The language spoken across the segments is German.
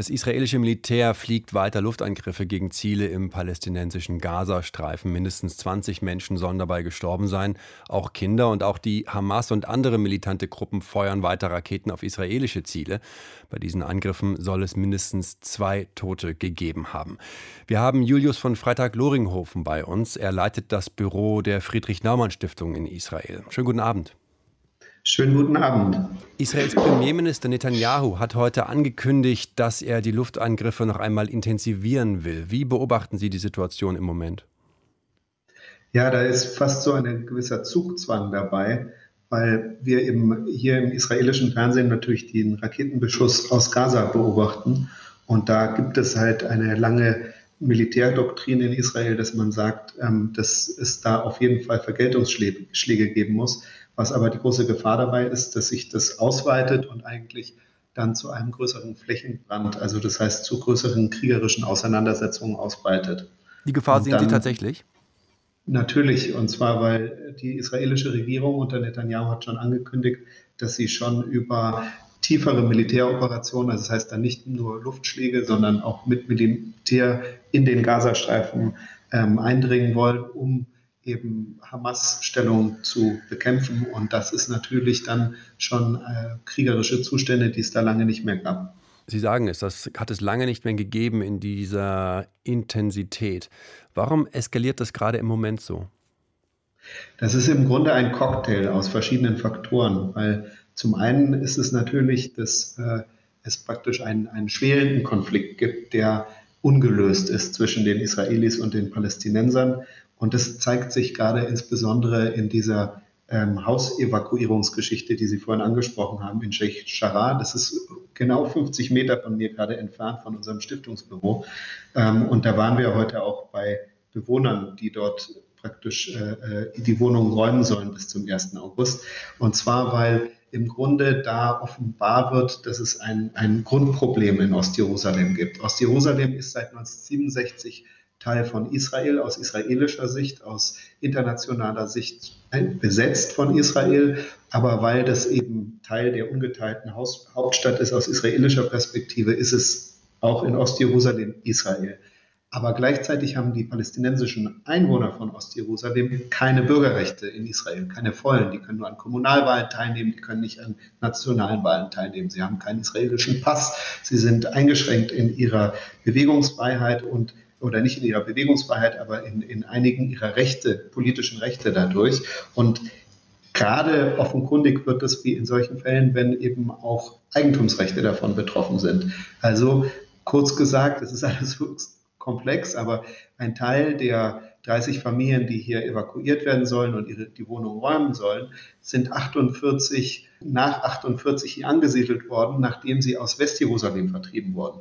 das israelische Militär fliegt weiter Luftangriffe gegen Ziele im palästinensischen Gazastreifen. Mindestens 20 Menschen sollen dabei gestorben sein, auch Kinder. Und auch die Hamas und andere militante Gruppen feuern weiter Raketen auf israelische Ziele. Bei diesen Angriffen soll es mindestens zwei Tote gegeben haben. Wir haben Julius von Freitag-Loringhofen bei uns. Er leitet das Büro der Friedrich-Naumann-Stiftung in Israel. Schönen guten Abend. Schönen guten Abend. Israels Premierminister Netanyahu hat heute angekündigt, dass er die Luftangriffe noch einmal intensivieren will. Wie beobachten Sie die Situation im Moment? Ja, da ist fast so ein gewisser Zugzwang dabei, weil wir eben hier im israelischen Fernsehen natürlich den Raketenbeschuss aus Gaza beobachten. Und da gibt es halt eine lange Militärdoktrin in Israel, dass man sagt, ähm, dass es da auf jeden Fall Vergeltungsschläge geben muss. Was aber die große Gefahr dabei ist, dass sich das ausweitet und eigentlich dann zu einem größeren Flächenbrand, also das heißt zu größeren kriegerischen Auseinandersetzungen ausbreitet. Die Gefahr sehen Sie tatsächlich? Natürlich, und zwar, weil die israelische Regierung unter Netanyahu hat schon angekündigt, dass sie schon über tiefere Militäroperationen, also das heißt dann nicht nur Luftschläge, sondern auch mit Militär in den Gazastreifen ähm, eindringen wollen, um eben Hamas-Stellung zu bekämpfen. Und das ist natürlich dann schon äh, kriegerische Zustände, die es da lange nicht mehr gab. Sie sagen es, das hat es lange nicht mehr gegeben in dieser Intensität. Warum eskaliert das gerade im Moment so? Das ist im Grunde ein Cocktail aus verschiedenen Faktoren, weil zum einen ist es natürlich, dass äh, es praktisch einen, einen schwelenden Konflikt gibt, der ungelöst ist zwischen den Israelis und den Palästinensern. Und das zeigt sich gerade insbesondere in dieser ähm, Hausevakuierungsgeschichte, die Sie vorhin angesprochen haben, in Sheikh Jarrah. Das ist genau 50 Meter von mir gerade entfernt von unserem Stiftungsbüro. Ähm, und da waren wir heute auch bei Bewohnern, die dort praktisch äh, äh die Wohnung räumen sollen bis zum 1. August. Und zwar, weil im Grunde da offenbar wird, dass es ein, ein Grundproblem in Ostjerusalem gibt. Ostjerusalem ist seit 1967 Teil von Israel aus israelischer Sicht, aus internationaler Sicht besetzt von Israel, aber weil das eben Teil der ungeteilten Hauptstadt ist aus israelischer Perspektive, ist es auch in Ostjerusalem Israel. Aber gleichzeitig haben die palästinensischen Einwohner von Ostjerusalem keine Bürgerrechte in Israel, keine vollen. Die können nur an Kommunalwahlen teilnehmen, die können nicht an nationalen Wahlen teilnehmen. Sie haben keinen israelischen Pass, sie sind eingeschränkt in ihrer Bewegungsfreiheit und oder nicht in ihrer Bewegungsfreiheit, aber in, in einigen ihrer Rechte, politischen Rechte dadurch. Und gerade offenkundig wird es wie in solchen Fällen, wenn eben auch Eigentumsrechte davon betroffen sind. Also kurz gesagt, es ist alles komplex, aber ein Teil der 30 Familien, die hier evakuiert werden sollen und ihre, die Wohnung räumen sollen, sind 48, nach 48 hier angesiedelt worden, nachdem sie aus Westjerusalem vertrieben wurden.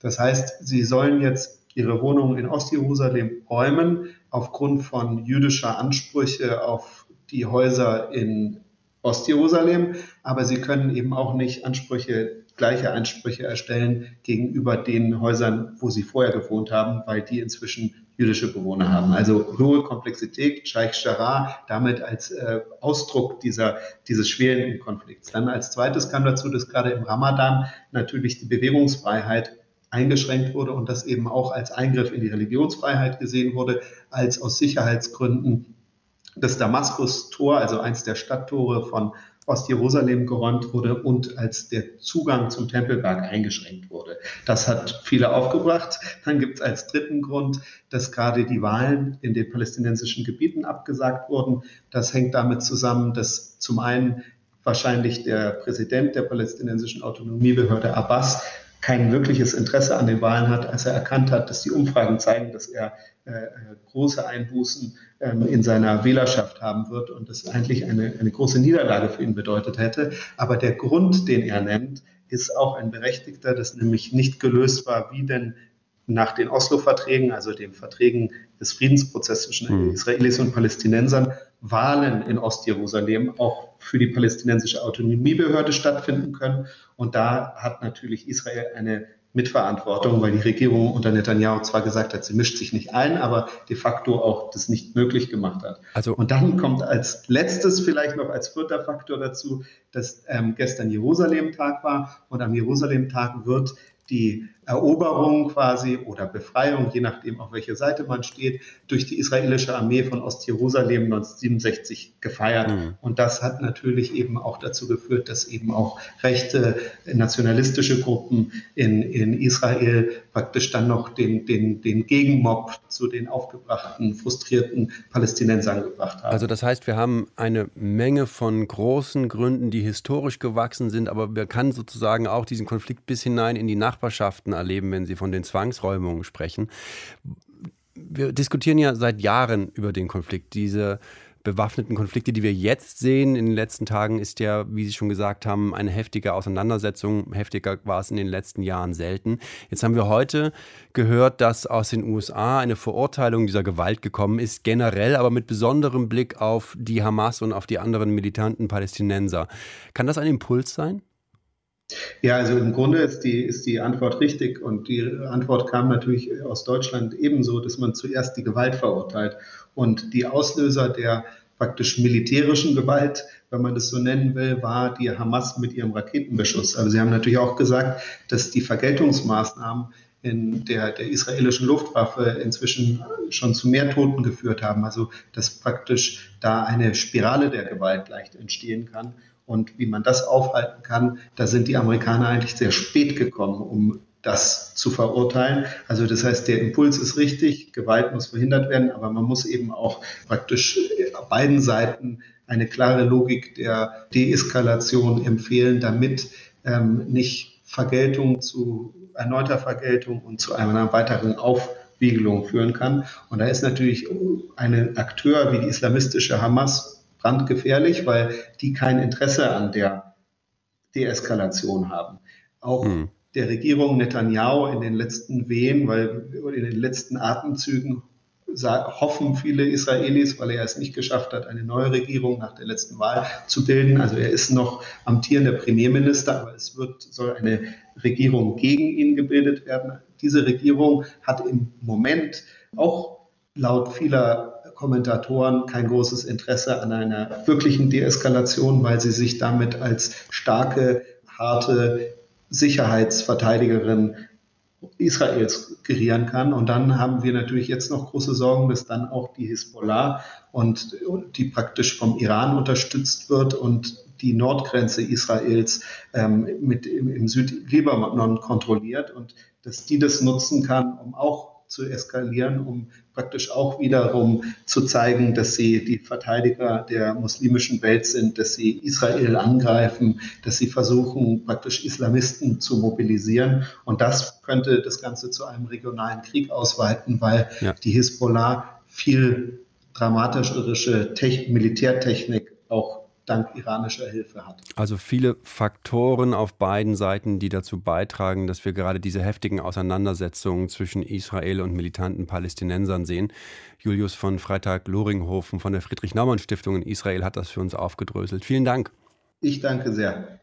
Das heißt, sie sollen jetzt ihre Wohnungen in Ostjerusalem räumen aufgrund von jüdischer Ansprüche auf die Häuser in Ostjerusalem, aber sie können eben auch nicht Ansprüche, gleiche Ansprüche erstellen gegenüber den Häusern, wo sie vorher gewohnt haben, weil die inzwischen jüdische Bewohner haben. Also hohe Komplexität, Scheich Jarrah, damit als äh, Ausdruck dieser, dieses schwelenden Konflikts. Dann als zweites kam dazu, dass gerade im Ramadan natürlich die Bewegungsfreiheit eingeschränkt wurde und das eben auch als Eingriff in die Religionsfreiheit gesehen wurde, als aus Sicherheitsgründen das Damaskus-Tor, also eins der Stadttore von Ostjerusalem geräumt wurde und als der Zugang zum Tempelberg eingeschränkt wurde. Das hat viele aufgebracht. Dann gibt es als dritten Grund, dass gerade die Wahlen in den palästinensischen Gebieten abgesagt wurden. Das hängt damit zusammen, dass zum einen wahrscheinlich der Präsident der palästinensischen Autonomiebehörde Abbas kein wirkliches Interesse an den Wahlen hat, als er erkannt hat, dass die Umfragen zeigen, dass er äh, große Einbußen ähm, in seiner Wählerschaft haben wird und das eigentlich eine, eine große Niederlage für ihn bedeutet hätte. Aber der Grund, den er nennt, ist auch ein berechtigter, das nämlich nicht gelöst war, wie denn nach den Oslo-Verträgen, also den Verträgen des Friedensprozesses zwischen mhm. Israelis und Palästinensern, Wahlen in Ostjerusalem auch für die palästinensische Autonomiebehörde stattfinden können. Und da hat natürlich Israel eine Mitverantwortung, weil die Regierung unter Netanyahu zwar gesagt hat, sie mischt sich nicht ein, aber de facto auch das nicht möglich gemacht hat. Also, und dann kommt als letztes vielleicht noch als vierter Faktor dazu, dass ähm, gestern Jerusalem-Tag war und am Jerusalem-Tag wird die Eroberung quasi oder Befreiung, je nachdem, auf welche Seite man steht, durch die israelische Armee von Ostjerusalem 1967 gefeiert. Mhm. Und das hat natürlich eben auch dazu geführt, dass eben auch rechte nationalistische Gruppen in, in Israel praktisch dann noch den, den, den Gegenmob zu den aufgebrachten, frustrierten Palästinensern gebracht haben. Also das heißt, wir haben eine Menge von großen Gründen, die historisch gewachsen sind, aber wir kann sozusagen auch diesen Konflikt bis hinein in die Nachbarschaften erleben, wenn Sie von den Zwangsräumungen sprechen. Wir diskutieren ja seit Jahren über den Konflikt. Diese bewaffneten Konflikte, die wir jetzt sehen in den letzten Tagen, ist ja, wie Sie schon gesagt haben, eine heftige Auseinandersetzung. Heftiger war es in den letzten Jahren selten. Jetzt haben wir heute gehört, dass aus den USA eine Verurteilung dieser Gewalt gekommen ist, generell, aber mit besonderem Blick auf die Hamas und auf die anderen militanten Palästinenser. Kann das ein Impuls sein? Ja, also im Grunde ist die, ist die Antwort richtig und die Antwort kam natürlich aus Deutschland ebenso, dass man zuerst die Gewalt verurteilt und die Auslöser der praktisch militärischen Gewalt, wenn man das so nennen will, war die Hamas mit ihrem Raketenbeschuss. Also Sie haben natürlich auch gesagt, dass die Vergeltungsmaßnahmen in der, der israelischen Luftwaffe inzwischen schon zu mehr Toten geführt haben. Also dass praktisch da eine Spirale der Gewalt leicht entstehen kann. Und wie man das aufhalten kann, da sind die Amerikaner eigentlich sehr spät gekommen, um das zu verurteilen. Also das heißt, der Impuls ist richtig, Gewalt muss verhindert werden, aber man muss eben auch praktisch beiden Seiten eine klare Logik der Deeskalation empfehlen, damit ähm, nicht Vergeltung zu erneuter Vergeltung und zu einer weiteren Aufwiegelung führen kann. Und da ist natürlich ein Akteur wie die islamistische Hamas brandgefährlich, weil die kein Interesse an der Deeskalation haben. Auch hm. der Regierung Netanyahu in den letzten Wehen, weil in den letzten Atemzügen hoffen viele Israelis, weil er es nicht geschafft hat, eine neue Regierung nach der letzten Wahl zu bilden. Also er ist noch amtierender Premierminister, aber es wird, soll eine Regierung gegen ihn gebildet werden. Diese Regierung hat im Moment auch laut vieler Kommentatoren kein großes Interesse an einer wirklichen Deeskalation, weil sie sich damit als starke, harte Sicherheitsverteidigerin Israels gerieren kann. Und dann haben wir natürlich jetzt noch große Sorgen, dass dann auch die Hisbollah und die praktisch vom Iran unterstützt wird und die Nordgrenze Israels ähm, mit im, im Südlibanon kontrolliert und dass die das nutzen kann, um auch zu eskalieren, um praktisch auch wiederum zu zeigen, dass sie die Verteidiger der muslimischen Welt sind, dass sie Israel angreifen, dass sie versuchen, praktisch Islamisten zu mobilisieren. Und das könnte das Ganze zu einem regionalen Krieg ausweiten, weil ja. die Hisbollah viel dramatischerische Militärtechnik auch dank iranischer Hilfe hat. Also viele Faktoren auf beiden Seiten, die dazu beitragen, dass wir gerade diese heftigen Auseinandersetzungen zwischen Israel und militanten Palästinensern sehen. Julius von Freitag-Loringhofen von der Friedrich-Naumann-Stiftung in Israel hat das für uns aufgedröselt. Vielen Dank. Ich danke sehr.